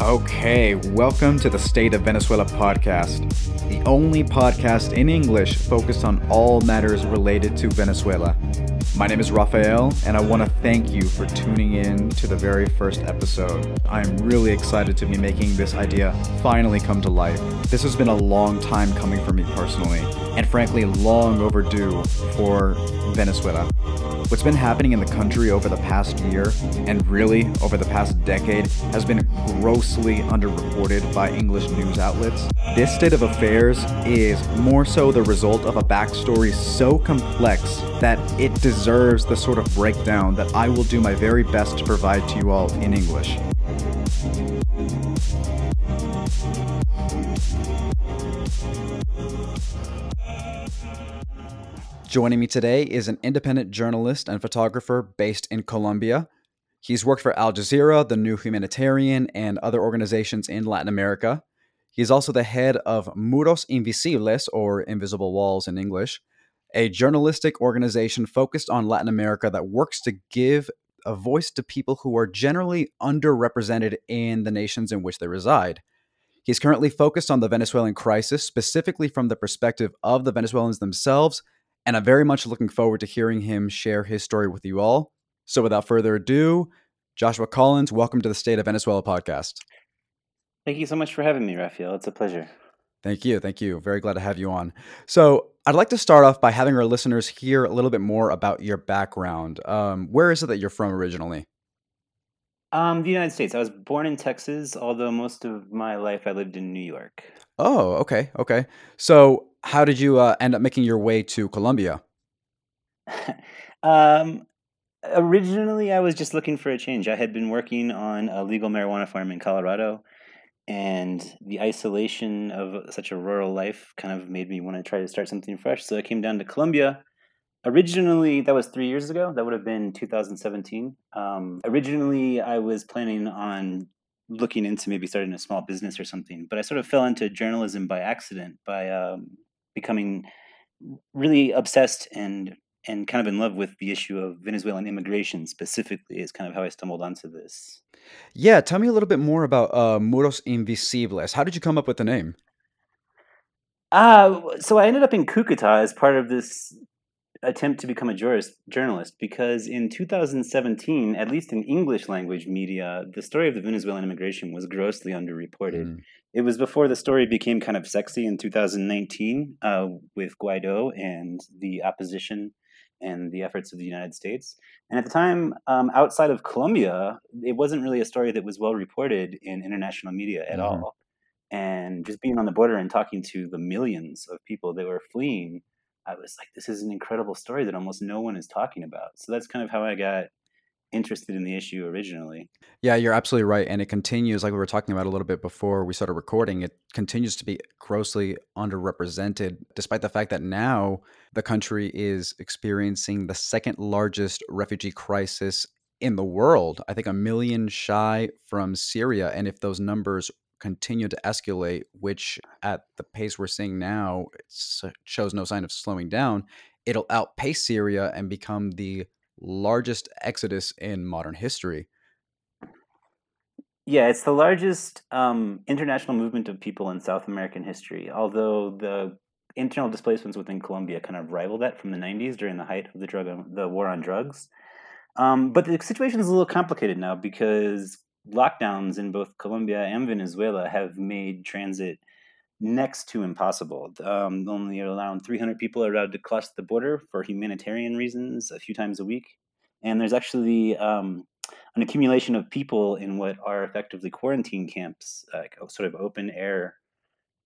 Okay, welcome to the State of Venezuela podcast, the only podcast in English focused on all matters related to Venezuela. My name is Rafael, and I want to thank you for tuning in to the very first episode. I'm really excited to be making this idea finally come to life. This has been a long time coming for me personally, and frankly, long overdue for Venezuela. What's been happening in the country over the past year, and really over the past decade, has been grossly underreported by English news outlets. This state of affairs is more so the result of a backstory so complex that it deserves the sort of breakdown that I will do my very best to provide to you all in English. Joining me today is an independent journalist and photographer based in Colombia. He's worked for Al Jazeera, the New Humanitarian, and other organizations in Latin America. He's also the head of Muros Invisibles, or Invisible Walls in English, a journalistic organization focused on Latin America that works to give a voice to people who are generally underrepresented in the nations in which they reside. He's currently focused on the Venezuelan crisis, specifically from the perspective of the Venezuelans themselves, and I'm very much looking forward to hearing him share his story with you all. So, without further ado, Joshua Collins, welcome to the State of Venezuela podcast. Thank you so much for having me, Rafael. It's a pleasure. Thank you. Thank you. Very glad to have you on. So, I'd like to start off by having our listeners hear a little bit more about your background. Um, where is it that you're from originally? Um, the United States. I was born in Texas, although most of my life I lived in New York. Oh, okay. Okay. So, how did you uh, end up making your way to Colombia? um, originally, I was just looking for a change. I had been working on a legal marijuana farm in Colorado, and the isolation of such a rural life kind of made me want to try to start something fresh. So I came down to Colombia. Originally, that was three years ago. That would have been 2017. Um, originally, I was planning on looking into maybe starting a small business or something, but I sort of fell into journalism by accident by um, becoming really obsessed and and kind of in love with the issue of Venezuelan immigration specifically is kind of how I stumbled onto this. Yeah, tell me a little bit more about uh, Muros Invisibles. How did you come up with the name? Uh, so I ended up in Cucuta as part of this attempt to become a jurist, journalist because in 2017, at least in English language media, the story of the Venezuelan immigration was grossly underreported. Mm. It was before the story became kind of sexy in 2019 uh, with Guaido and the opposition and the efforts of the United States. And at the time, um, outside of Colombia, it wasn't really a story that was well reported in international media at Mhm. all. And just being on the border and talking to the millions of people that were fleeing, I was like, this is an incredible story that almost no one is talking about. So that's kind of how I got interested in the issue originally. Yeah, you're absolutely right. And it continues, like we were talking about a little bit before we started recording, it continues to be grossly underrepresented, despite the fact that now the country is experiencing the second largest refugee crisis in the world. I think a million shy from Syria. And if those numbers continue to escalate, which at the pace we're seeing now it's, uh, shows no sign of slowing down, it'll outpace Syria and become the largest exodus in modern history. Yeah, it's the largest um, international movement of people in South American history, although the internal displacements within Colombia kind of rival that from the 90s during the height of the drug the war on drugs. Um, but the situation is a little complicated now because lockdowns in both Colombia and Venezuela have made transit next to impossible. Um, only around 300 people are allowed to cross the border for humanitarian reasons a few times a week. And there's actually um, an accumulation of people in what are effectively quarantine camps, like sort of open air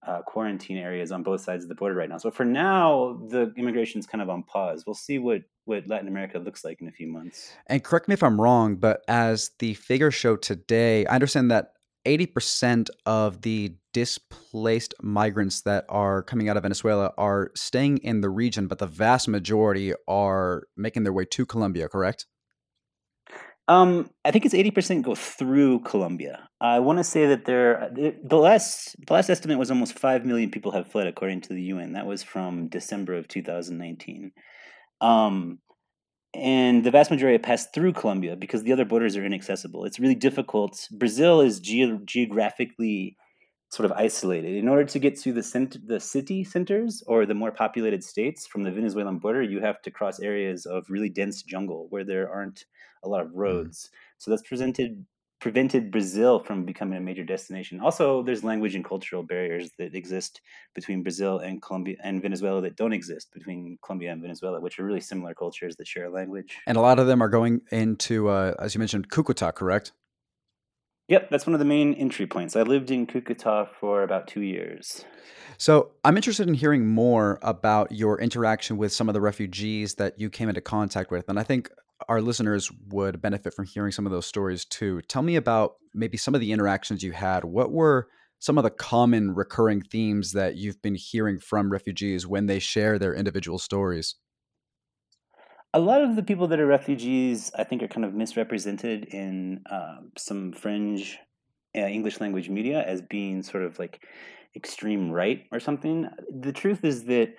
uh, quarantine areas on both sides of the border right now. So for now, the immigration is kind of on pause. We'll see what what Latin America looks like in a few months. And correct me if I'm wrong, but as the figures show today, I understand that 80% of the displaced migrants that are coming out of Venezuela are staying in the region, but the vast majority are making their way to Colombia, correct? Um, I think it's eighty percent go through Colombia. I want to say that there the last the last estimate was almost five million people have fled according to the UN. That was from December of two thousand nineteen. Um, and the vast majority pass through Colombia because the other borders are inaccessible. It's really difficult. Brazil is ge- geographically sort of isolated. In order to get to the cent- the city centers or the more populated states from the Venezuelan border, you have to cross areas of really dense jungle where there aren't a lot of Mm. roads. So that's presented prevented Brazil from becoming a major destination. Also, there's language and cultural barriers that exist between Brazil and Colombia and Venezuela that don't exist between Colombia and Venezuela, which are really similar cultures that share a language. And a lot of them are going into, uh, as you mentioned, Cucuta, correct? Yep, that's one of the main entry points. I lived in Cucuta for about two years. So I'm interested in hearing more about your interaction with some of the refugees that you came into contact with. And I think our listeners would benefit from hearing some of those stories too. Tell me about maybe some of the interactions you had. What were some of the common recurring themes that you've been hearing from refugees when they share their individual stories? A lot of the people that are refugees, I think, are kind of misrepresented in um, some fringe uh, English language media as being sort of like extreme right or something. The truth is that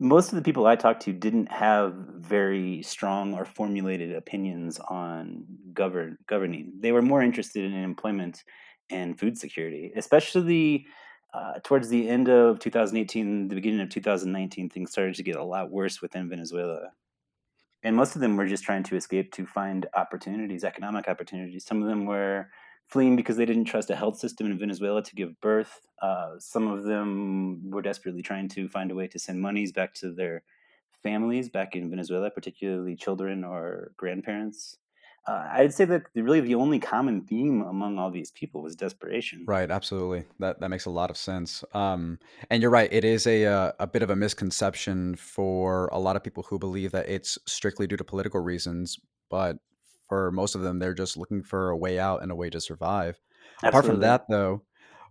most of the people I talked to didn't have very strong or formulated opinions on govern governing. They were more interested in employment and food security, especially uh, towards the end of 2018, the beginning of 2019. Things started to get a lot worse within Venezuela and most of them were just trying to escape to find opportunities, economic opportunities. Some of them were fleeing because they didn't trust a health system in Venezuela to give birth. Uh, some of them were desperately trying to find a way to send monies back to their families back in Venezuela, particularly children or grandparents. Uh, I'd say that really the only common theme among all these people was desperation. Right, absolutely. That that makes a lot of sense. Um, and you're right. It is a uh, a bit of a misconception for a lot of people who believe that it's strictly due to political reasons, but for most of them, they're just looking for a way out and a way to survive. Apart from that, though,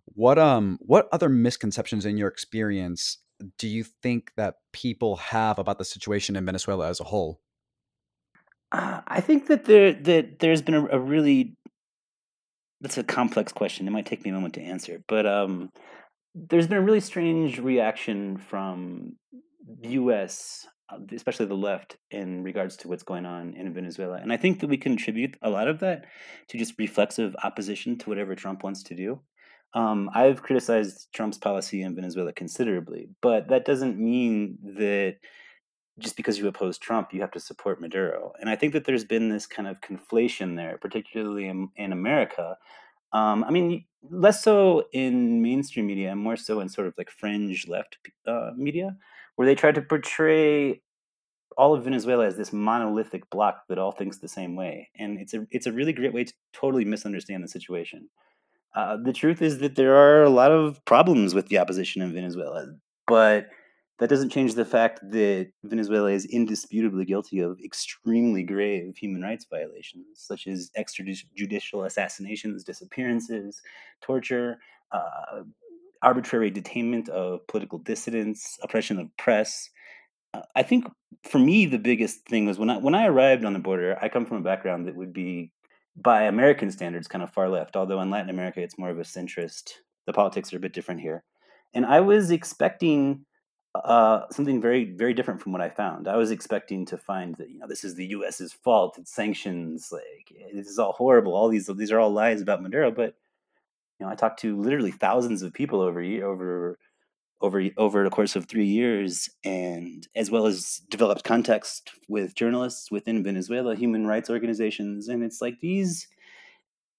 what um what other misconceptions in your experience do you think that people have about the situation in Venezuela as a whole? Uh, I think that there that there's been a, a really that's a complex question. It might take me a moment to answer, but um, there's been a really strange reaction from the U.S., especially the left, in regards to what's going on in Venezuela, and I think that we contribute a lot of that to just reflexive opposition to whatever Trump wants to do. Um, I've criticized Trump's policy in Venezuela considerably, but that doesn't mean that just because you oppose Trump, you have to support Maduro. And I think that there's been this kind of conflation there, particularly in, in America. Um, I mean, less so in mainstream media, and more so in sort of like fringe left uh, media, where they try to portray all of Venezuela as this monolithic block that all thinks the same way. And it's a it's a really great way to totally misunderstand the situation. Uh, the truth is that there are a lot of problems with the opposition in Venezuela, but that doesn't change the fact that Venezuela is indisputably guilty of extremely grave human rights violations, such as extrajudicial assassinations, disappearances, torture, uh, arbitrary detainment of political dissidents, oppression of press. Uh, I think for me the biggest thing was when I when I arrived on the border. I come from a background that would be, by American standards, kind of far left. Although in Latin America it's more of a centrist. The politics are a bit different here, and I was expecting uh, something very very different from what I found. I was expecting to find that you know this is the U.S.'s fault. It's sanctions. Like this is all horrible. All these these are all lies about Maduro. But you know I talked to literally thousands of people over over over over the course of three years, and as well as developed context with journalists within Venezuela, human rights organizations, and it's like these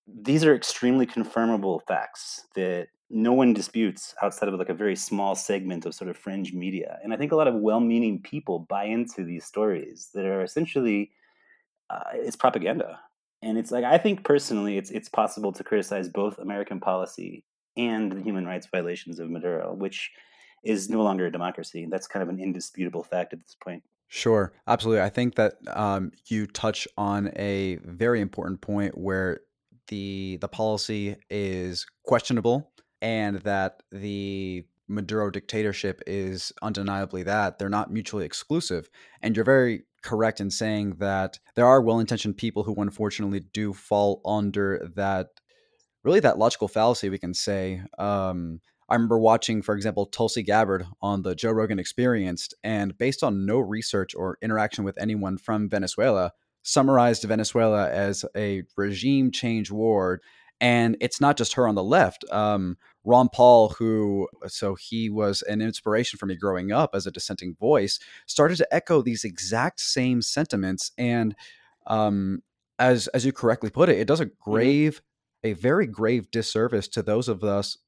these are extremely confirmable facts that no one disputes outside of like a very small segment of sort of fringe media. And I think a lot of well-meaning people buy into these stories that are essentially uh, it's propaganda. And it's like I think personally, it's it's possible to criticize both American policy and the human rights violations of Maduro, which is no longer a democracy. That's kind of an indisputable fact at this point. Sure, absolutely. I think that um, you touch on a very important point where the the policy is questionable, and that the Maduro dictatorship is undeniably that. They're not mutually exclusive. And you're very correct in saying that there are well-intentioned people who unfortunately do fall under that really that logical fallacy we can say. Um, i remember watching for example tulsi gabbard on the joe rogan experience and based on no research or interaction with anyone from venezuela summarized venezuela as a regime change war and it's not just her on the left um, Ron Paul, who so he was an inspiration for me growing up as a dissenting voice, started to echo these exact same sentiments. And um, as as you correctly put it, it does a Mm-hmm. grave, a very grave disservice to those of us,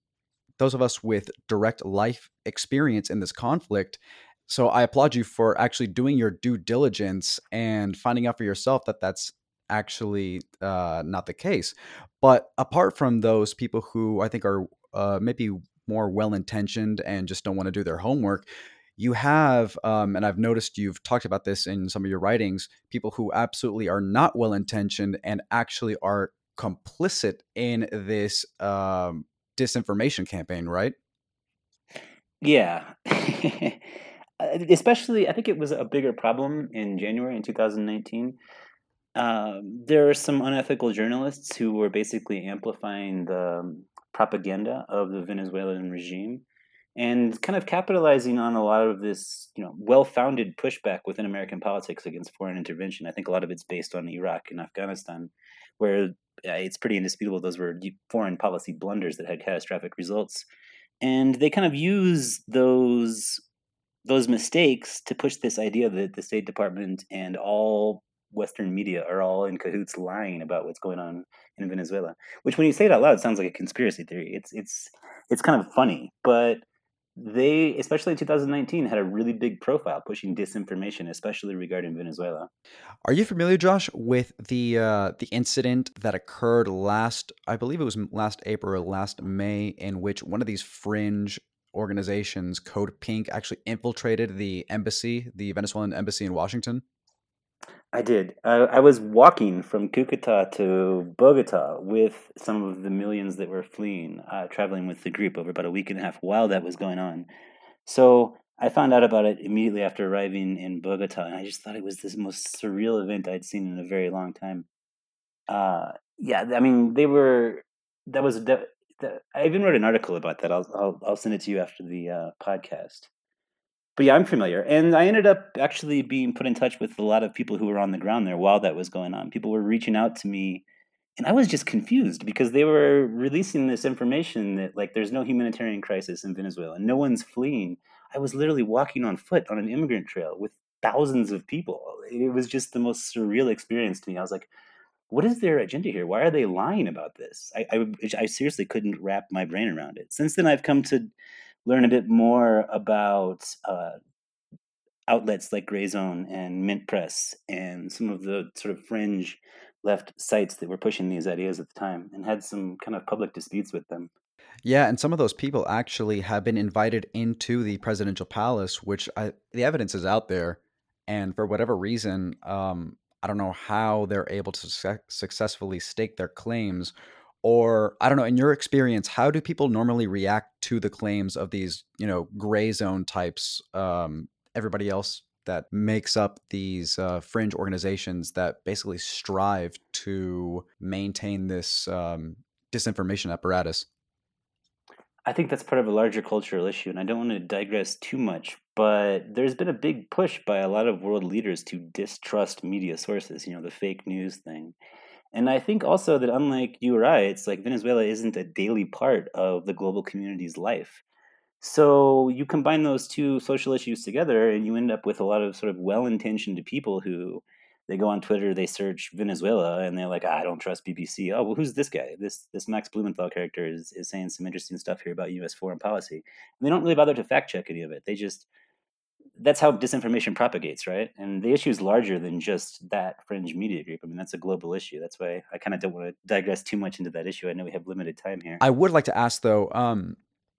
those of us with direct life experience in this conflict. So I applaud you for actually doing your due diligence and finding out for yourself that that's actually uh, not the case. But apart from those people who I think are uh, maybe more well intentioned and just don't want to do their homework, you have, um, and I've noticed you've talked about this in some of your writings, people who absolutely are not well intentioned and actually are complicit in this um, disinformation campaign, right? Yeah. Uh, Especially, I think it was a bigger problem in January in 2019. Um, there are some unethical journalists who were basically amplifying the um, propaganda of the Venezuelan regime and kind of capitalizing on a lot of this, you know, well-founded pushback within American politics against foreign intervention. I think a lot of it's based on Iraq and Afghanistan, where it's pretty indisputable those were foreign policy blunders that had catastrophic results, and they kind of use those those mistakes to push this idea that the State Department and all Western media are all in cahoots lying about what's going on in Venezuela. Which, when you say it out loud, sounds like a conspiracy theory. It's it's it's kind of funny, but they, especially in 2019, had a really big profile pushing disinformation, especially regarding Venezuela. Are you familiar, Josh, with the uh, the incident that occurred last? I believe it was last April or last May, in which one of these fringe organizations, Code Pink, actually infiltrated the embassy, the Venezuelan embassy in Washington. I did. I, I was walking from Cucuta to Bogota with some of the millions that were fleeing, uh, traveling with the group over about a week and a half while that was going on. So I found out about it immediately after arriving in Bogota, and I just thought it was this most surreal event I'd seen in a very long time. Uh, yeah, I mean, they were. That was. That, that, I even wrote an article about that. I'll I'll, I'll send it to you after the uh, podcast. But yeah, I'm familiar, and I ended up actually being put in touch with a lot of people who were on the ground there while that was going on. People were reaching out to me, and I was just confused because they were releasing this information that like there's no humanitarian crisis in Venezuela, and no one's fleeing. I was literally walking on foot on an immigrant trail with thousands of people. It was just the most surreal experience to me. I was like, what is their agenda here? Why are they lying about this? I, I, I seriously couldn't wrap my brain around it. Since then, I've come to learn a bit more about uh, outlets like Gray Zone and Mint Press and some of the sort of fringe left sites that were pushing these ideas at the time and had some kind of public disputes with them. Yeah, and some of those people actually have been invited into the presidential palace, which I, the evidence is out there. And for whatever reason, um, I don't know how they're able to suc successfully stake their claims. Or I don't know, in your experience, how do people normally react to the claims of these, you know, gray zone types, um, everybody else that makes up these uh, fringe organizations that basically strive to maintain this um, disinformation apparatus? I think that's part of a larger cultural issue, and I don't want to digress too much, but there's been a big push by a lot of world leaders to distrust media sources, you know, the fake news thing. And I think also that unlike you or I, it's like Venezuela isn't a daily part of the global community's life. So you combine those two social issues together, and you end up with a lot of sort of well-intentioned people who they go on Twitter, they search Venezuela, and they're like, "Ah, I don't trust BBC. Oh, well, who's this guy? This this Max Blumenthal character is, is saying some interesting stuff here about U.S. foreign policy. And they don't really bother to fact check any of it. They just that's how disinformation propagates, right? And the issue is larger than just that fringe media group. I mean, that's a global issue. That's why I kind of don't want to digress too much into that issue. I know we have limited time here. I would like to ask though, um,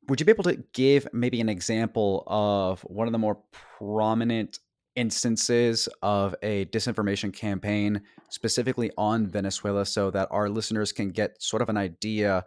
would you be able to give maybe an example of one of the more prominent instances of a disinformation campaign specifically on Venezuela so that our listeners can get sort of an idea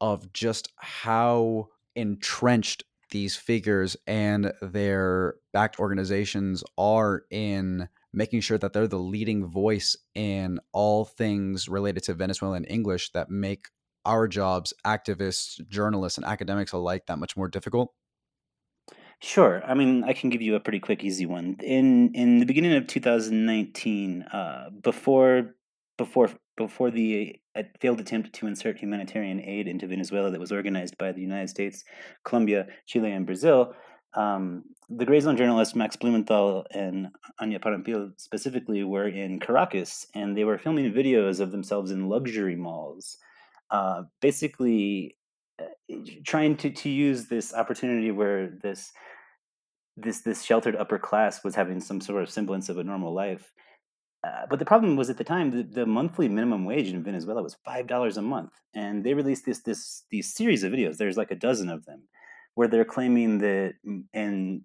of just how entrenched these figures and their backed organizations are in making sure that they're the leading voice in all things related to Venezuelan English that make our jobs, activists, journalists, and academics alike, that much more difficult? Sure. I mean, I can give you a pretty quick, easy one. In in the beginning of 2019, uh, before before before the uh, failed attempt to insert humanitarian aid into Venezuela that was organized by the United States, Colombia, Chile, and Brazil, um, the Gray Zone journalists Max Blumenthal and Anya Parampil specifically were in Caracas, and they were filming videos of themselves in luxury malls, uh, basically uh, trying to, to use this opportunity where this this this sheltered upper class was having some sort of semblance of a normal life. Uh, but the problem was at the time the, the monthly minimum wage in Venezuela was five dollars a month, and they released this this these series of videos. There's like a dozen of them, where they're claiming that in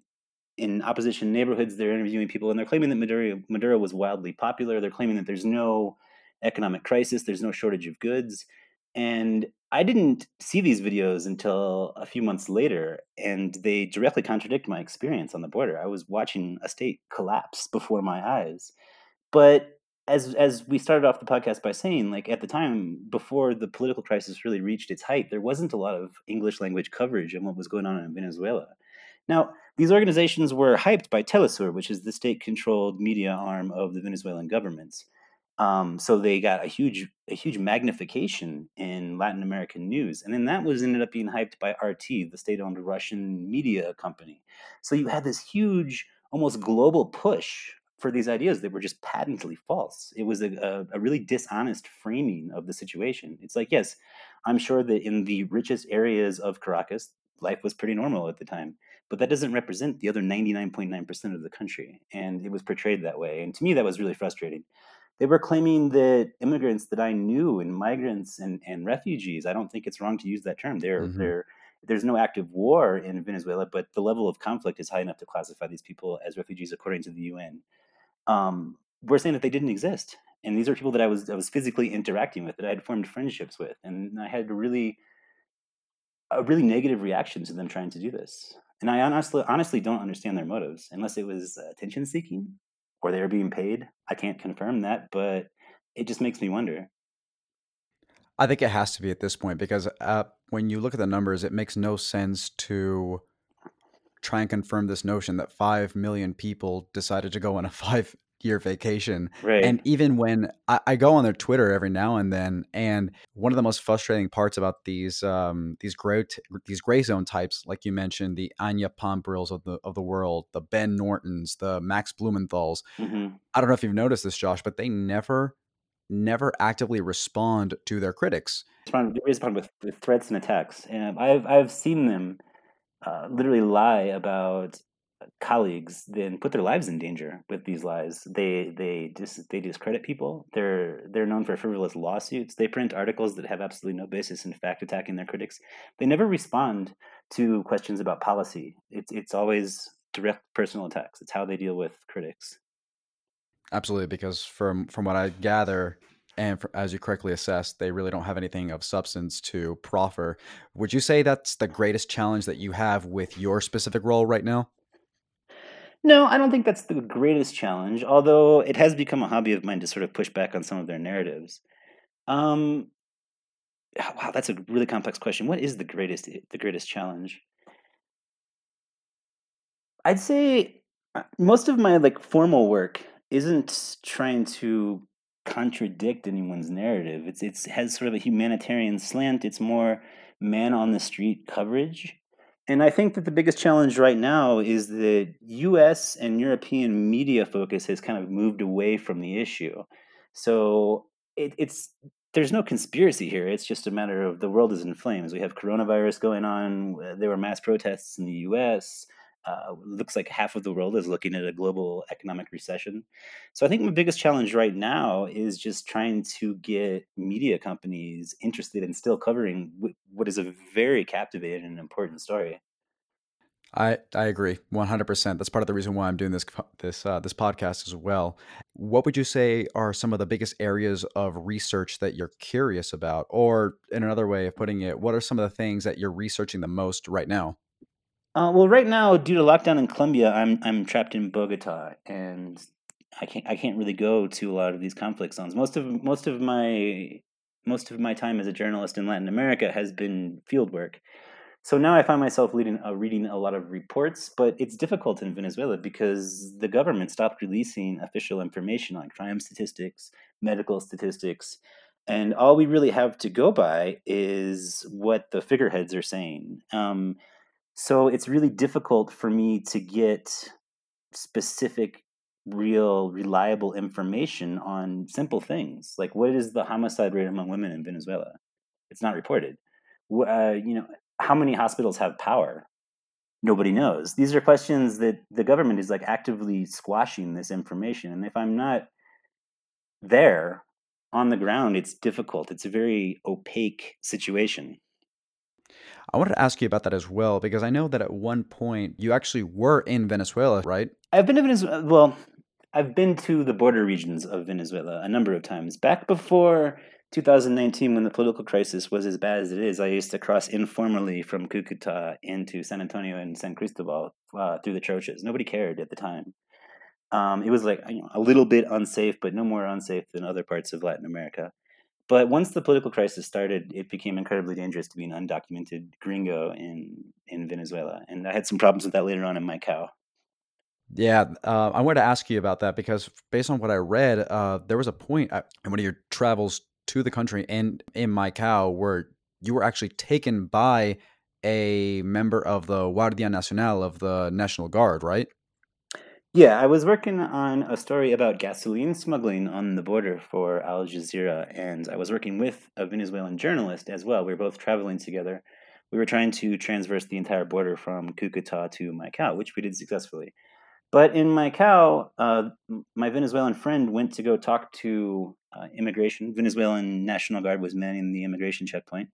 in opposition neighborhoods they're interviewing people and they're claiming that Maduro Maduro was wildly popular. They're claiming that there's no economic crisis, there's no shortage of goods, and I didn't see these videos until a few months later, and they directly contradict my experience on the border. I was watching a state collapse before my eyes. But as as we started off the podcast by saying, like at the time before the political crisis really reached its height, there wasn't a lot of English language coverage of what was going on in Venezuela. Now, these organizations were hyped by Telesur, which is the state-controlled media arm of the Venezuelan government. Um, so they got a huge a huge magnification in Latin American news, and then that was ended up being hyped by RT, the state-owned Russian media company. So you had this huge, almost global push for these ideas that were just patently false. It was a, a, a really dishonest framing of the situation. It's like, yes, I'm sure that in the richest areas of Caracas, life was pretty normal at the time, but that doesn't represent the other 99.9% of the country. And it was portrayed that way. And to me, that was really frustrating they were claiming that immigrants that I knew and migrants and, and refugees, I don't think it's wrong to use that term. They're, mm-hmm. they're, there's no active war in Venezuela, but the level of conflict is high enough to classify these people as refugees according to the UN. Um, we're saying that they didn't exist. And these are people that I was I was physically interacting with, that I had formed friendships with, and I had really a really negative reaction to them trying to do this. And I honestly honestly don't understand their motives, unless it was attention seeking or they are being paid. I can't confirm that, but it just makes me wonder. I think it has to be at this point because uh, when you look at the numbers, it makes no sense to try and confirm this notion that 5 million people decided to go on a five year vacation. Right. And even when I, I, go on their Twitter every now and then, and one of the most frustrating parts about these um, these gray these gray zone types, like you mentioned, the Anya Parampils of the of the world, the Ben Nortons, the Max Blumenthals. Mm-hmm. I don't know if you've noticed this, Josh, but they never never actively respond to their critics. Respond with, with threats and attacks, and I've I've seen them uh, literally lie about colleagues then put their lives in danger with these lies. They they dis, they discredit people. They're they're known for frivolous lawsuits. They print articles that have absolutely no basis in fact attacking their critics. They never respond to questions about policy. It's it's always direct personal attacks. It's how they deal with critics. Absolutely, because from from what I gather, and for, as you correctly assessed, they really don't have anything of substance to proffer. Would you say that's the greatest challenge that you have with your specific role right now? No, I don't think that's the greatest challenge, although it has become a hobby of mine to sort of push back on some of their narratives. Um, wow, that's a really complex question. What is the greatest the greatest challenge? I'd say uh, most of my like formal work isn't trying to contradict anyone's narrative. It's it's has sort of a humanitarian slant. It's more man on the street coverage. And I think that the biggest challenge right now is that US and European media focus has kind of moved away from the issue. So it, it's there's no conspiracy here. It's just a matter of the world is in flames. We have coronavirus going on. There were mass protests in the US. Uh, looks like half of the world is looking at a global economic recession. So I think my biggest challenge right now is just trying to get media companies interested in still covering what is a very captivating and important story. I, I agree 100%. That's part of the reason why I'm doing this this uh, this podcast as well. What would you say are some of the biggest areas of research that you're curious about or in another way of putting it, what are some of the things that you're researching the most right now? Uh, well, right now, due to lockdown in Colombia, I'm I'm trapped in Bogota, and I can't I can't really go to a lot of these conflict zones. Most of most of my most of my time as a journalist in Latin America has been field work. So now I find myself leading, uh, reading a lot of reports, but it's difficult in Venezuela because the government stopped releasing official information on crime statistics, medical statistics, and all we really have to go by is what the figureheads are saying. Um, so it's really difficult for me to get specific, real, reliable information on simple things like what is the homicide rate among women in Venezuela? It's not reported. Uh, you know, how many hospitals have power? Nobody knows. These are questions that the government is like actively squashing this information. And if I'm not there on the ground, it's difficult. It's a very opaque situation. I wanted to ask you about that as well because I know that at one point you actually were in Venezuela, right? I've been to Venezuela. Well, I've been to the border regions of Venezuela a number of times. Back before 2019, when the political crisis was as bad as it is, I used to cross informally from Cucuta into San Antonio and San Cristobal uh, through the churches. Nobody cared at the time. Um, it was like you know, a little bit unsafe, but no more unsafe than other parts of Latin America. But once the political crisis started, it became incredibly dangerous to be an undocumented gringo in in Venezuela, and I had some problems with that later on in Maicao. Yeah, uh, I wanted to ask you about that because based on what I read, uh, there was a point uh, in one of your travels to the country and in Maicao where you were actually taken by a member of the Guardia Nacional of the National Guard, right? Yeah, I was working on a story about gasoline smuggling on the border for Al Jazeera, and I was working with a Venezuelan journalist as well. We were both traveling together. We were trying to transverse the entire border from Cucuta to Maicao, which we did successfully. But in Maicao, uh, my Venezuelan friend went to go talk to uh, immigration. Venezuelan National Guard was manning the immigration checkpoint.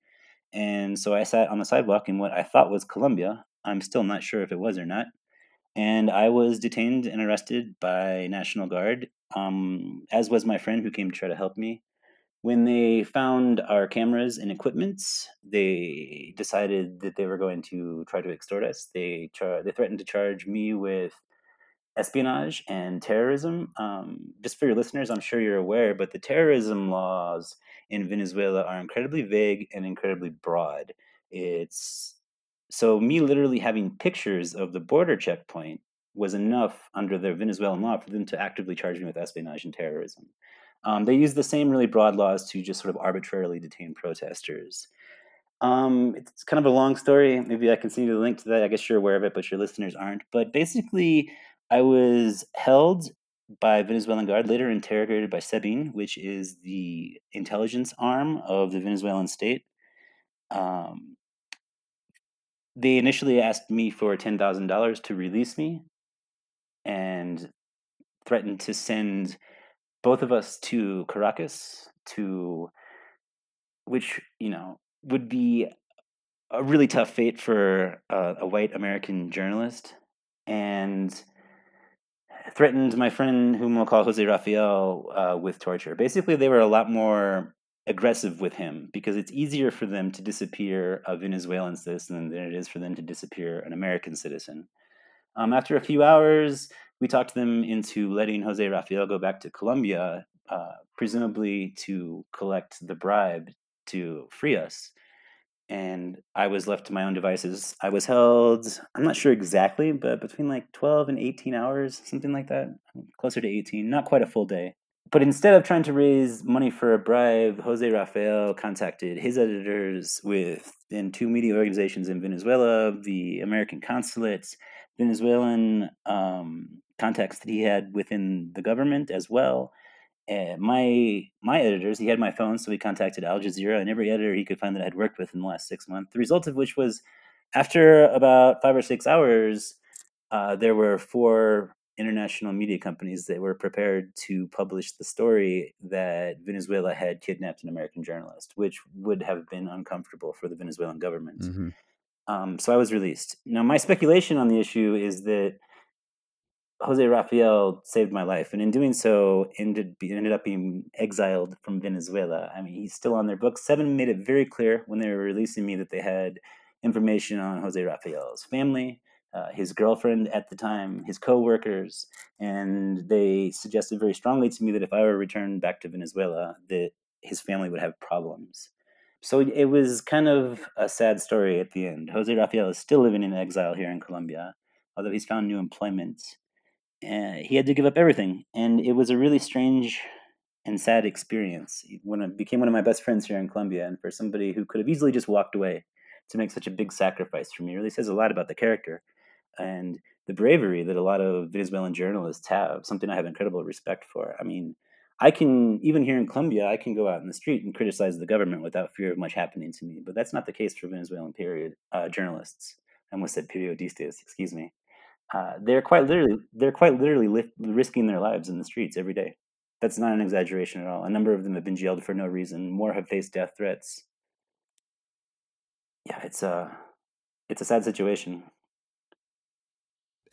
And so I sat on the sidewalk in what I thought was Colombia. I'm still not sure if it was or not. And I was detained and arrested by National Guard, um, as was my friend who came to try to help me. When they found our cameras and equipment, they decided that they were going to try to extort us. They char- they threatened to charge me with espionage and terrorism. Um, just for your listeners, I'm sure you're aware, but the terrorism laws in Venezuela are incredibly vague and incredibly broad. It's so me literally having pictures of the border checkpoint was enough under the Venezuelan law for them to actively charge me with espionage and terrorism. Um, they use the same really broad laws to just sort of arbitrarily detain protesters. Um, it's kind of a long story. Maybe I can send you the link to that. I guess you're aware of it, but your listeners aren't. But basically, I was held by Venezuelan Guard, later interrogated by SEBIN, which is the intelligence arm of the Venezuelan state. Um, they initially asked me for $10,000 to release me and threatened to send both of us to Caracas to which, you know, would be a really tough fate for a white American journalist and threatened my friend, whom we'll call Jose Rafael, uh, with torture. Basically, they were a lot more aggressive with him because it's easier for them to disappear a Venezuelan citizen than it is for them to disappear an American citizen. Um, after a few hours, we talked them into letting Jose Rafael go back to Colombia, uh, presumably to collect the bribe to free us and I was left to my own devices. I was held, I'm not sure exactly, but between like 12 and 18 hours, something like that, closer to 18, not quite a full day. But instead of trying to raise money for a bribe, Jose Rafael contacted his editors within two media organizations in Venezuela, the American consulates, Venezuelan um, contacts that he had within the government as well, and my my editors, he had my phone, so he contacted Al Jazeera and every editor he could find that I had worked with in the last six months. The result of which was, after about five or six hours, uh, there were four international media companies that were prepared to publish the story that Venezuela had kidnapped an American journalist, which would have been uncomfortable for the Venezuelan government. Mm-hmm. Um, so I was released. Now, my speculation on the issue is that Jose Rafael saved my life, and in doing so, ended ended up being exiled from Venezuela. I mean, he's still on their books. SEBIN made it very clear when they were releasing me that they had information on Jose Rafael's family, uh, his girlfriend at the time, his co-workers, and they suggested very strongly to me that if I were returned back to Venezuela, that his family would have problems. So it was kind of a sad story at the end. Jose Rafael is still living in exile here in Colombia, although he's found new employment. Uh, he had to give up everything, and it was a really strange and sad experience when it became one of my best friends here in Colombia. And for somebody who could have easily just walked away to make such a big sacrifice for me, really says a lot about the character and the bravery that a lot of Venezuelan journalists have. Something I have incredible respect for. I mean, I can even here in Colombia, I can go out in the street and criticize the government without fear of much happening to me. But that's not the case for Venezuelan period uh, journalists. I almost said periodistas. Excuse me. Uh, they're quite literally they're quite literally li- risking their lives in the streets every day. That's not an exaggeration at all. A number of them have been jailed for no reason. More have faced death threats. Yeah, it's a it's a sad situation.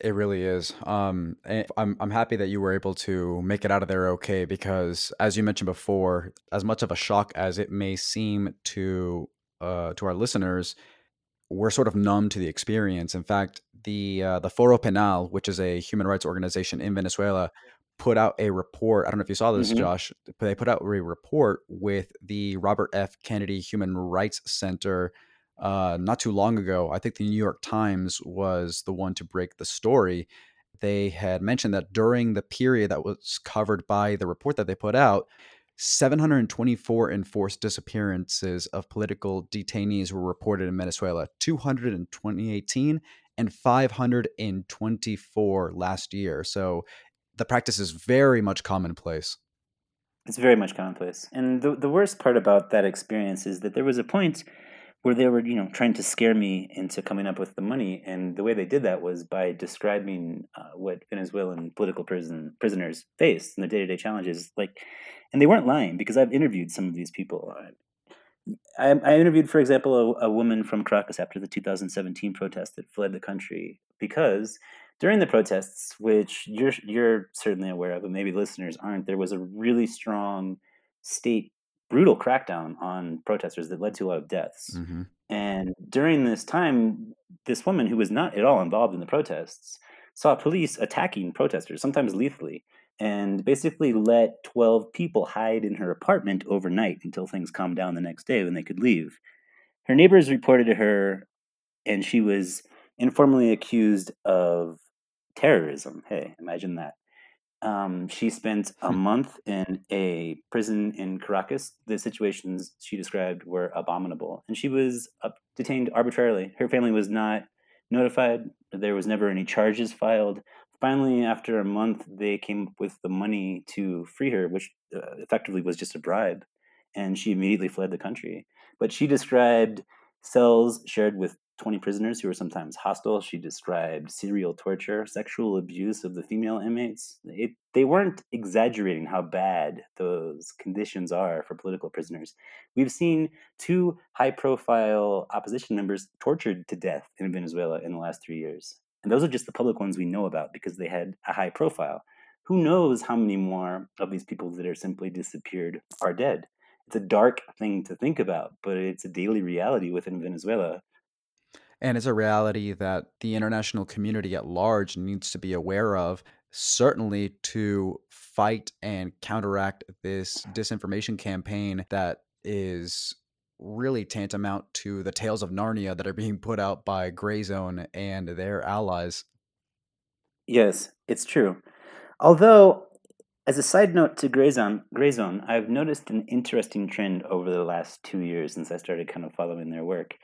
It really is. Um, I'm I'm happy that you were able to make it out of there okay because, as you mentioned before, as much of a shock as it may seem to uh, to our listeners, we're sort of numb to the experience. In fact, the uh, the Foro Penal, which is a human rights organization in Venezuela, put out a report. I don't know if you saw this, mm-hmm. Josh, but they put out a report with the Robert F. Kennedy Human Rights Center uh, not too long ago. I think the New York Times was the one to break the story. They had mentioned that during the period that was covered by the report that they put out, 724 enforced disappearances of political detainees were reported in Venezuela, 200 in 2018 and 524 last year. So the practice is very much commonplace. It's very much commonplace. And the, the worst part about that experience is that there was a point where they were, you know, trying to scare me into coming up with the money. And the way they did that was by describing uh, what Venezuelan political prison prisoners face and the day to day challenges. Like, and they weren't lying because I've interviewed some of these people. I, I interviewed, for example, a, a woman from Caracas after the 2017 protest that fled the country because during the protests, which you're you're certainly aware of, but maybe listeners aren't, there was a really strong state brutal crackdown on protesters that led to a lot of deaths. Mm-hmm. And during this time, this woman who was not at all involved in the protests saw police attacking protesters, sometimes lethally, and basically let 12 people hide in her apartment overnight until things calmed down the next day when they could leave. Her neighbors reported to her, and she was informally accused of terrorism. Hey, imagine that. Um, she spent a hmm. month in a prison in Caracas. The situations she described were abominable, and she was uh, detained arbitrarily. Her family was not notified. There was never any charges filed. Finally, after a month, they came up with the money to free her, which uh, effectively was just a bribe, and she immediately fled the country. But she described cells shared with 20 prisoners who were sometimes hostile. She described serial torture, sexual abuse of the female inmates. It, they weren't exaggerating how bad those conditions are for political prisoners. We've seen two high profile opposition members tortured to death in Venezuela in the last three years. And those are just the public ones we know about because they had a high profile. Who knows how many more of these people that are simply disappeared are dead? It's a dark thing to think about, but it's a daily reality within Venezuela and it's a reality that the international community at large needs to be aware of, certainly to fight and counteract this disinformation campaign that is really tantamount to the tales of Narnia that are being put out by Grayzone and their allies. Yes, it's true. Although, as a side note to Grayzone, Grayzone, I've noticed an interesting trend over the last two years since I started kind of following their work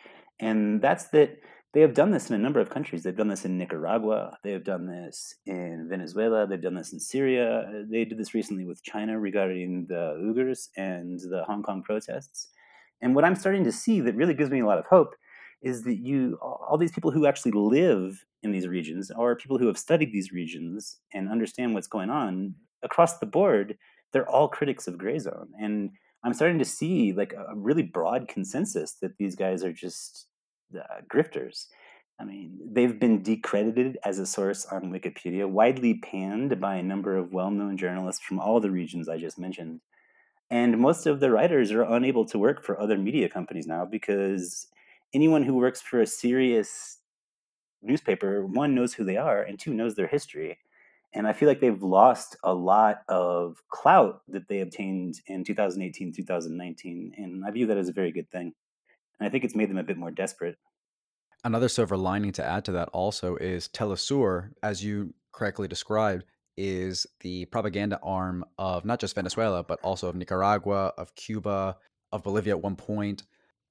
and that's that they have done this in a number of countries. They've done this in Nicaragua. They have done this in Venezuela. They've done this in Syria. They did this recently with China regarding the Uyghurs and the Hong Kong protests. And what I'm starting to see that really gives me a lot of hope is that you, all these people who actually live in these regions, or people who have studied these regions and understand what's going on across the board, they're all critics of gray zone. And I'm starting to see like a really broad consensus that these guys are just uh, grifters. I mean, they've been decredited as a source on Wikipedia, widely panned by a number of well known journalists from all the regions I just mentioned. And most of the writers are unable to work for other media companies now because anyone who works for a serious newspaper, one knows who they are, and two knows their history. And I feel like they've lost a lot of clout that they obtained in 2018, 2019. And I view that as a very good thing. And I think it's made them a bit more desperate. Another silver lining to add to that also is Telesur, as you correctly described, is the propaganda arm of not just Venezuela, but also of Nicaragua, of Cuba, of Bolivia at one point.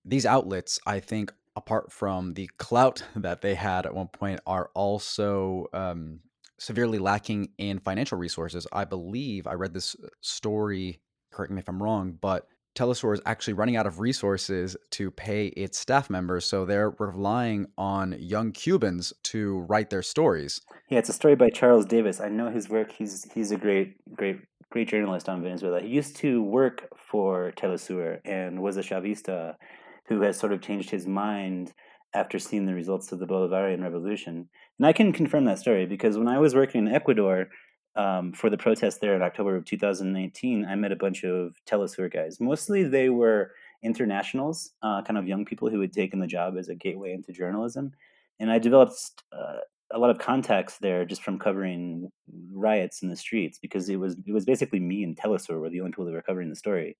These outlets, I think, apart from the clout that they had at one point, are also um, severely lacking in financial resources. I believe I read this uh, story, correct me if I'm wrong, but Telesur is actually running out of resources to pay its staff members, so they're relying on young Cubans to write their stories. Yeah, it's a story by Charles Davis. I know his work. He's he's a great great great journalist on Venezuela. He used to work for Telesur and was a Chavista who has sort of changed his mind after seeing the results of the Bolivarian Revolution. And I can confirm that story because when I was working in Ecuador um, for the protest there in October of 2019, I met a bunch of Telesur guys. Mostly they were internationals, uh, kind of young people who had taken the job as a gateway into journalism. And I developed uh, a lot of contacts there just from covering riots in the streets because it was it was basically me and Telesur were the only people that were covering the story.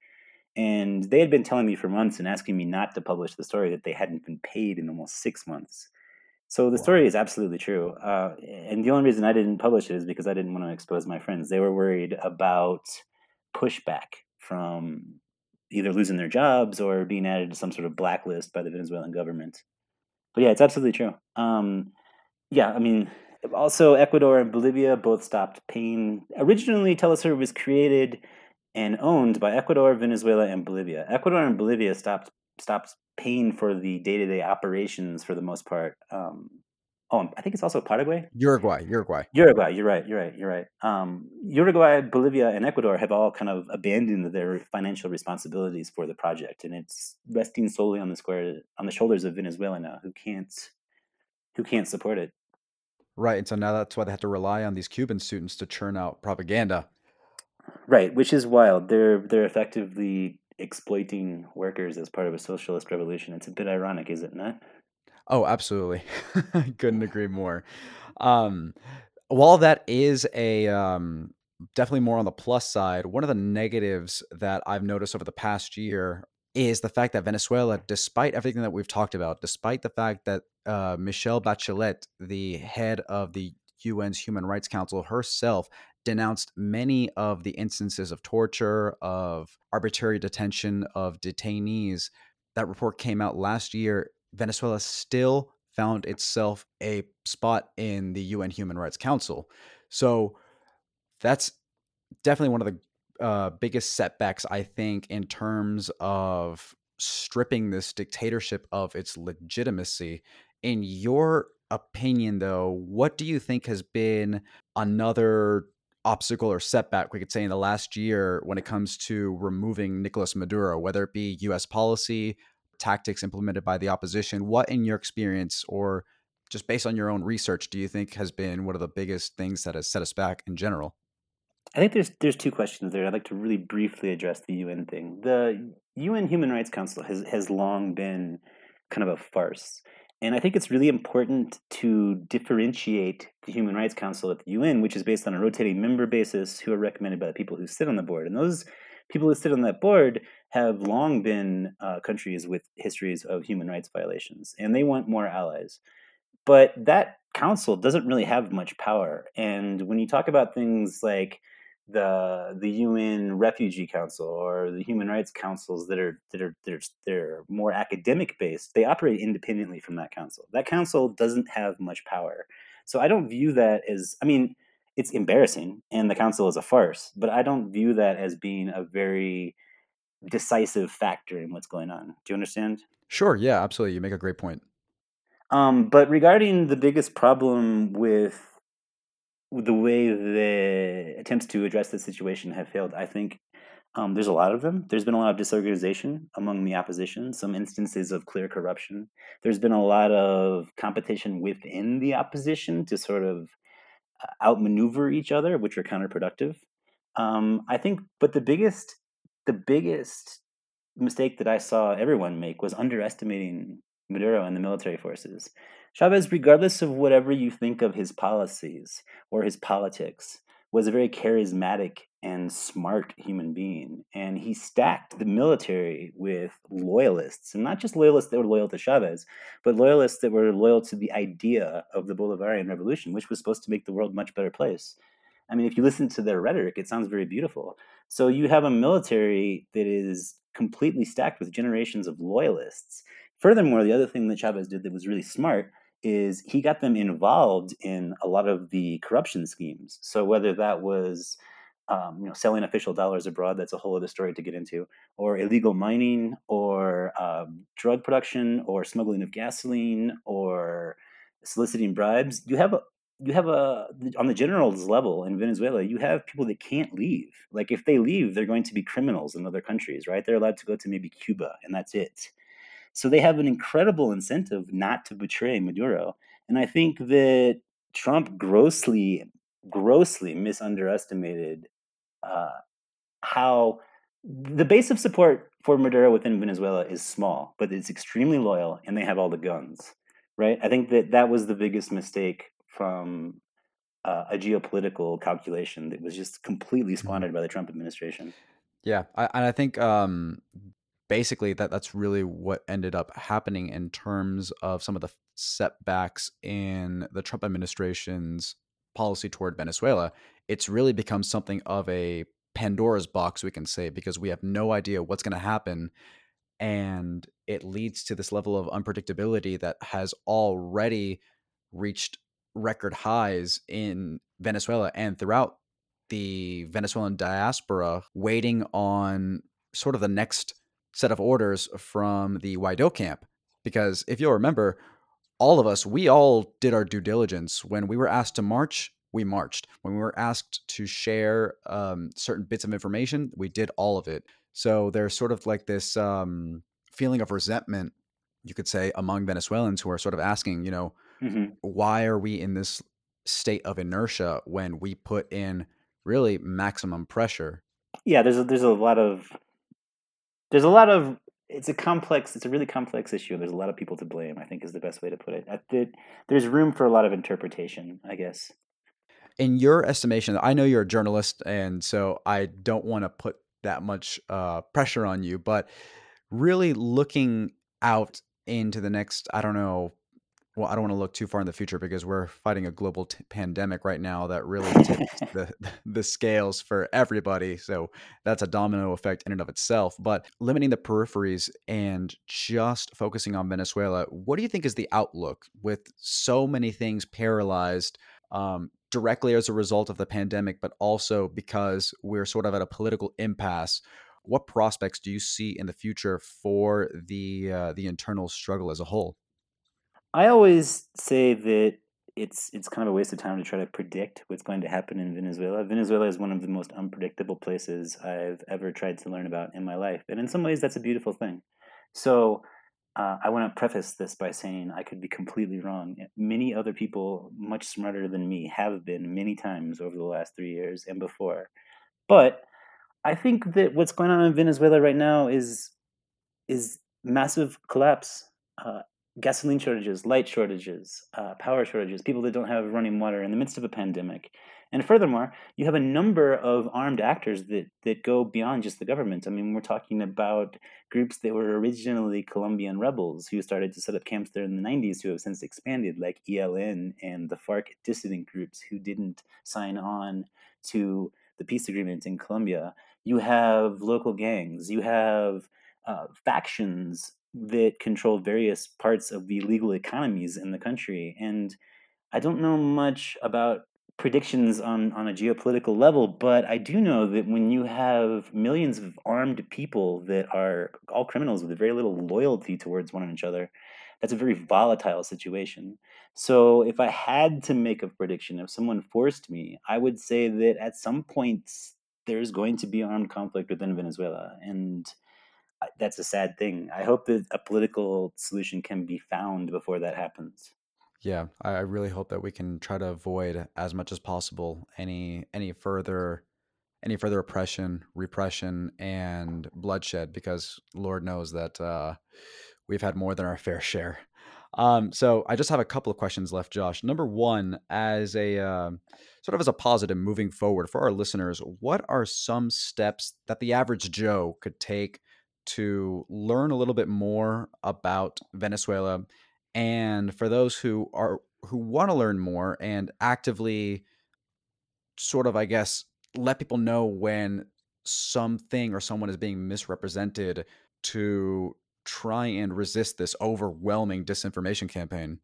And they had been telling me for months and asking me not to publish the story that they hadn't been paid in almost six months. So the story is absolutely true. Uh, and the only reason I didn't publish it is because I didn't want to expose my friends. They were worried about pushback from either losing their jobs or being added to some sort of blacklist by the Venezuelan government. But yeah, it's absolutely true. Um, yeah, I mean, also Ecuador and Bolivia both stopped paying. Originally, Telesur was created and owned by Ecuador, Venezuela, and Bolivia. Ecuador and Bolivia stopped stopped paying for the day to day operations for the most part. Um, oh, I think it's also Paraguay. Uruguay, Uruguay, Uruguay. You're right. You're right. You're right. Um, Uruguay, Bolivia, and Ecuador have all kind of abandoned their financial responsibilities for the project, and it's resting solely on the square on the shoulders of Venezuela now, who can't who can't support it. Right, and so now that's why they have to rely on these Cuban students to churn out propaganda Right, which is wild. They're they're effectively exploiting workers as part of a socialist revolution. It's a bit ironic, is it not? Oh, absolutely. Couldn't agree more. Um, while that is a um, definitely more on the plus side, one of the negatives that I've noticed over the past year is the fact that Venezuela, despite everything that we've talked about, despite the fact that uh, Michelle Bachelet, the head of the UN's Human Rights Council herself, denounced many of the instances of torture, of arbitrary detention of detainees. That report came out last year. Venezuela still found itself a spot in the UN Human Rights Council. So that's definitely one of the uh, biggest setbacks, I think, in terms of stripping this dictatorship of its legitimacy. In your opinion, though, what do you think has been another obstacle or setback we could say in the last year when it comes to removing Nicolas Maduro, whether it be US policy, tactics implemented by the opposition? What, in your experience or just based on your own research, do you think has been one of the biggest things that has set us back in general? I think there's there's two questions there. I'd like to really briefly address the UN thing. The UN Human Rights Council has has long been kind of a farce. And I think it's really important to differentiate the Human Rights Council at the UN, which is based on a rotating member basis who are recommended by the people who sit on the board. And those people who sit on that board have long been uh, countries with histories of human rights violations, and they want more allies. But that council doesn't really have much power. And when you talk about things like the the UN Refugee Council or the Human Rights Councils that are that are that are, that are more academic based, they operate independently from that council. That council doesn't have much power, so I don't view that as. I mean, it's embarrassing, and the council is a farce, but I don't view that as being a very decisive factor in what's going on. Do you understand? Sure. Yeah. Absolutely. You make a great point. Um, but regarding the biggest problem with the way the attempts to address the situation have failed, I think um, there's a lot of them. There's been a lot of disorganization among the opposition, some instances of clear corruption. There's been a lot of competition within the opposition to sort of uh, outmaneuver each other, which are counterproductive. Um, I think, but the biggest, the biggest mistake that I saw everyone make was underestimating Maduro and the military forces. Chavez, regardless of whatever you think of his policies or his politics, was a very charismatic and smart human being. And he stacked the military with loyalists, and not just loyalists that were loyal to Chavez, but loyalists that were loyal to the idea of the Bolivarian Revolution, which was supposed to make the world much better place. I mean, if you listen to their rhetoric, it sounds very beautiful. So you have a military that is completely stacked with generations of loyalists. Furthermore, the other thing that Chavez did that was really smart is he got them involved in a lot of the corruption schemes. So whether that was um, you know selling official dollars abroad, that's a whole other story to get into, or illegal mining, or um, drug production, or smuggling of gasoline, or soliciting bribes. You have a you have a on the general's level in Venezuela, you have people that can't leave. Like if they leave, they're going to be criminals in other countries, right? They're allowed to go to maybe Cuba, and that's it. So they have an incredible incentive not to betray Maduro. And I think that Trump grossly, grossly misunderestimated uh, how the base of support for Maduro within Venezuela is small, but it's extremely loyal, and they have all the guns, right? I think that that was the biggest mistake from uh, a geopolitical calculation that was just completely Mm-hmm. squandered by the Trump administration. Yeah, I, and I think um, basically that that's really what ended up happening in terms of some of the setbacks in the Trump administration's policy toward Venezuela. It's really become something of a Pandora's box, we can say, because we have no idea what's going to happen. And it leads to this level of unpredictability that has already reached record highs in Venezuela and throughout the Venezuelan diaspora, waiting on sort of the next set of orders from the Guaido camp. Because if you'll remember, all of us, we all did our due diligence. When we were asked to march, we marched. When we were asked to share um, certain bits of information, we did all of it. So there's sort of like this um, feeling of resentment, you could say, among Venezuelans who are sort of asking, you know, hmm why are we in this state of inertia when we put in really maximum pressure? Yeah, there's a, there's a lot of there's a lot of it's a complex it's a really complex issue and there's a lot of people to blame i think is the best way to put it. There's room for a lot of interpretation i guess. In your estimation, I know you're a journalist, and so I don't want to put that much uh, pressure on you, but really looking out into the next, I don't know, well, I don't want to look too far in the future because we're fighting a global t- pandemic right now that really tips the the scales for everybody. So that's a domino effect in and of itself. But limiting the peripheries and just focusing on Venezuela, what do you think is the outlook with so many things paralyzed? Um, directly as a result of the pandemic, but also because we're sort of at a political impasse. What prospects do you see in the future for the uh, the internal struggle as a whole? I always say that it's it's kind of a waste of time to try to predict what's going to happen in venezuela venezuela is one of the most unpredictable places i've ever tried to learn about in my life and in some ways that's a beautiful thing so uh, I want to preface this by saying I could be completely wrong. Many other people, much smarter than me, have been many times over the last three years and before. But I think that what's going on in Venezuela right now is is massive collapse. Uh, gasoline shortages, light shortages, uh, power shortages, people that don't have running water in the midst of a pandemic. And furthermore, you have a number of armed actors that, that go beyond just the government. I mean, we're talking about groups that were originally Colombian rebels who started to set up camps there in the 90s who have since expanded, like ELN and the FARC dissident groups who didn't sign on to the peace agreement in Colombia. You have local gangs, you have uh, factions that control various parts of the legal economies in the country. And I don't know much about predictions on, on a geopolitical level, but I do know that when you have millions of armed people that are all criminals with very little loyalty towards one another, that's a very volatile situation. So if I had to make a prediction, if someone forced me, I would say that at some point there's going to be armed conflict within Venezuela. And that's a sad thing. I hope that a political solution can be found before that happens. Yeah, I really hope that we can try to avoid as much as possible any any further any further oppression, repression, and bloodshed, because Lord knows that uh, we've had more than our fair share. Um, so I just have a couple of questions left, Josh. Number one, as a um sort of as a positive moving forward for our listeners, what are some steps that the average Joe could take to learn a little bit more about Venezuela? And for those who are who want to learn more and actively sort of, I guess, let people know when something or someone is being misrepresented to try and resist this overwhelming disinformation campaign?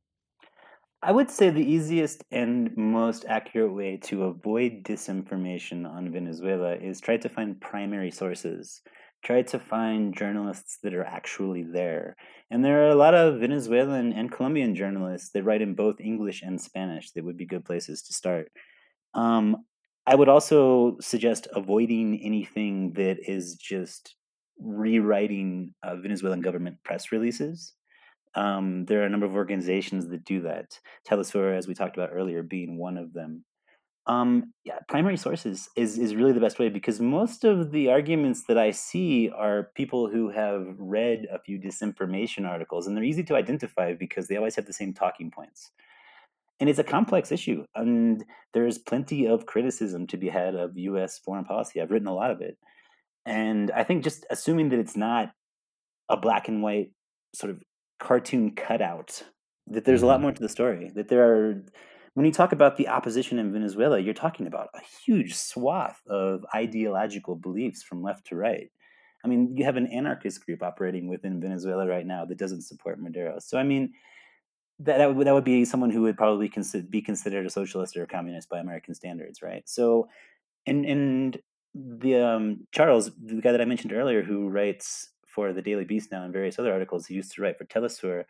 I would say the easiest and most accurate way to avoid disinformation on Venezuela is try to find primary sources. Try to find journalists that are actually there. And there are a lot of Venezuelan and Colombian journalists that write in both English and Spanish that would be good places to start. Um, I would also suggest avoiding anything that is just rewriting uh, Venezuelan government press releases. Um, there are a number of organizations that do that. Telesur, as we talked about earlier, being one of them. Um, yeah, primary sources is, is really the best way because most of the arguments that I see are people who have read a few disinformation articles, and they're easy to identify because they always have the same talking points. And it's a complex issue, and there's plenty of criticism to be had of U.S. foreign policy. I've written a lot of it, and I think just assuming that it's not a black and white sort of cartoon cutout, that there's a lot hmm more to the story. That there are, when you talk about the opposition in Venezuela, you're talking about a huge swath of ideological beliefs from left to right. I mean, you have an anarchist group operating within Venezuela right now that doesn't support Maduro. So, I mean, that that would, that would be someone who would probably consi- be considered a socialist or a communist by American standards, right? So, and and the um, Charles, the guy that I mentioned earlier, who writes for the Daily Beast now and various other articles, he used to write for Telesur.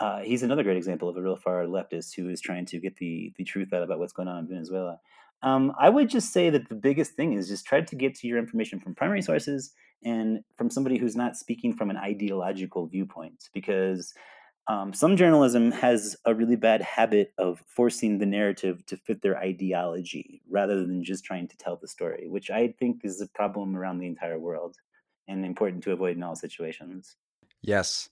Uh, he's another great example of a real far leftist who is trying to get the the truth out about what's going on in Venezuela. Um, I would just say that the biggest thing is just try to get to your information from primary sources and from somebody who's not speaking from an ideological viewpoint, because um, some journalism has a really bad habit of forcing the narrative to fit their ideology rather than just trying to tell the story, which I think is a problem around the entire world and important to avoid in all situations. Yes,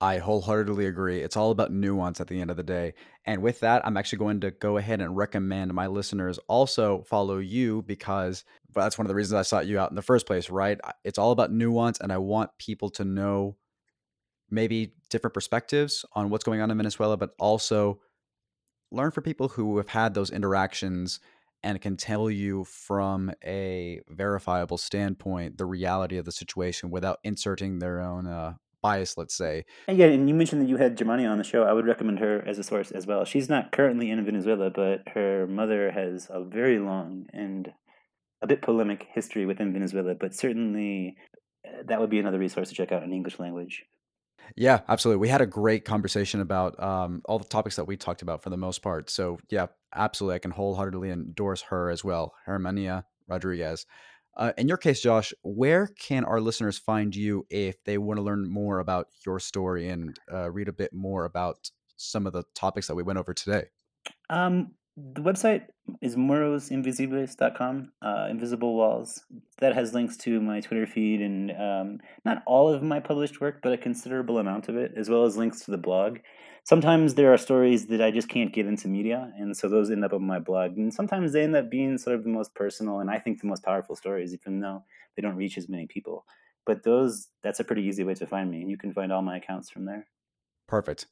I wholeheartedly agree. It's all about nuance at the end of the day. And with that, I'm actually going to go ahead and recommend my listeners also follow you because that's one of the reasons I sought you out in the first place, right? It's all about nuance, and I want people to know maybe different perspectives on what's going on in Venezuela, but also learn from people who have had those interactions and can tell you from a verifiable standpoint the reality of the situation without inserting their own uh, bias, let's say. And yeah, and you mentioned that you had Germania on the show. I would recommend her as a source as well. She's not currently in Venezuela, but her mother has a very long and a bit polemic history within Venezuela, but certainly uh, that would be another resource to check out in English language. Yeah, absolutely. We had a great conversation about um, all the topics that we talked about for the most part. So, yeah, absolutely. I can wholeheartedly endorse her as well, Germania Rodriguez. Uh, in your case, Josh, where can our listeners find you if they want to learn more about your story and uh, read a bit more about some of the topics that we went over today? Um, the website is murosinvisibles.com, uh, invisible walls. That has links to my Twitter feed and um, not all of my published work, but a considerable amount of it, as well as links to the blog. Sometimes there are stories that I just can't get into media, and so those end up on my blog. And sometimes they end up being sort of the most personal and I think the most powerful stories, even though they don't reach as many people. But those, that's a pretty easy way to find me. And you can find all my accounts from there. Perfect.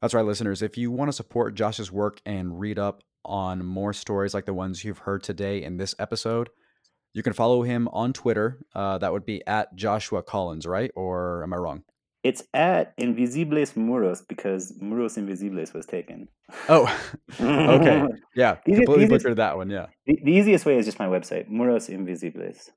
That's right, listeners. If you want to support Josh's work and read up on more stories like the ones you've heard today in this episode, you can follow him on Twitter. Uh, that would be at Joshua Collins, right? Or am I wrong? It's at Invisibles Muros because Muros Invisibles was taken. Oh, okay. Yeah, easiest- completely easiest- butchered that one. Yeah. The, the easiest way is just my website, Muros Invisibles.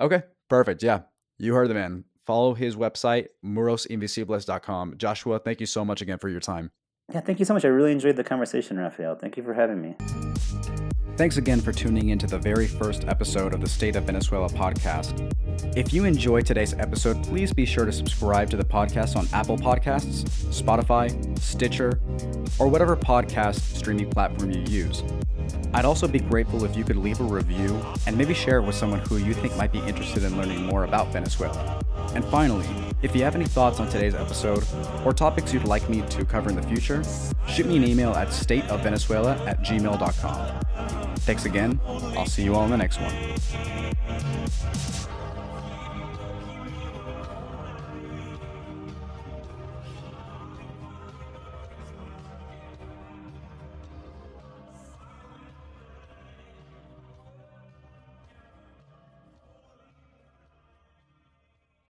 Okay, perfect. Yeah, you heard the man. Follow his website, murosinvisibles.com. Joshua, thank you so much again for your time. Yeah, thank you so much. I really enjoyed the conversation, Rafael. Thank you for having me. Thanks again for tuning in to the very first episode of the State of Venezuela podcast. If you enjoyed today's episode, please be sure to subscribe to the podcast on Apple Podcasts, Spotify, Stitcher, or whatever podcast streaming platform you use. I'd also be grateful if you could leave a review and maybe share it with someone who you think might be interested in learning more about Venezuela. And finally, if you have any thoughts on today's episode or topics you'd like me to cover in the future, shoot me an email at stateofvenezuela at gmail.com. Thanks again. I'll see you all in the next one.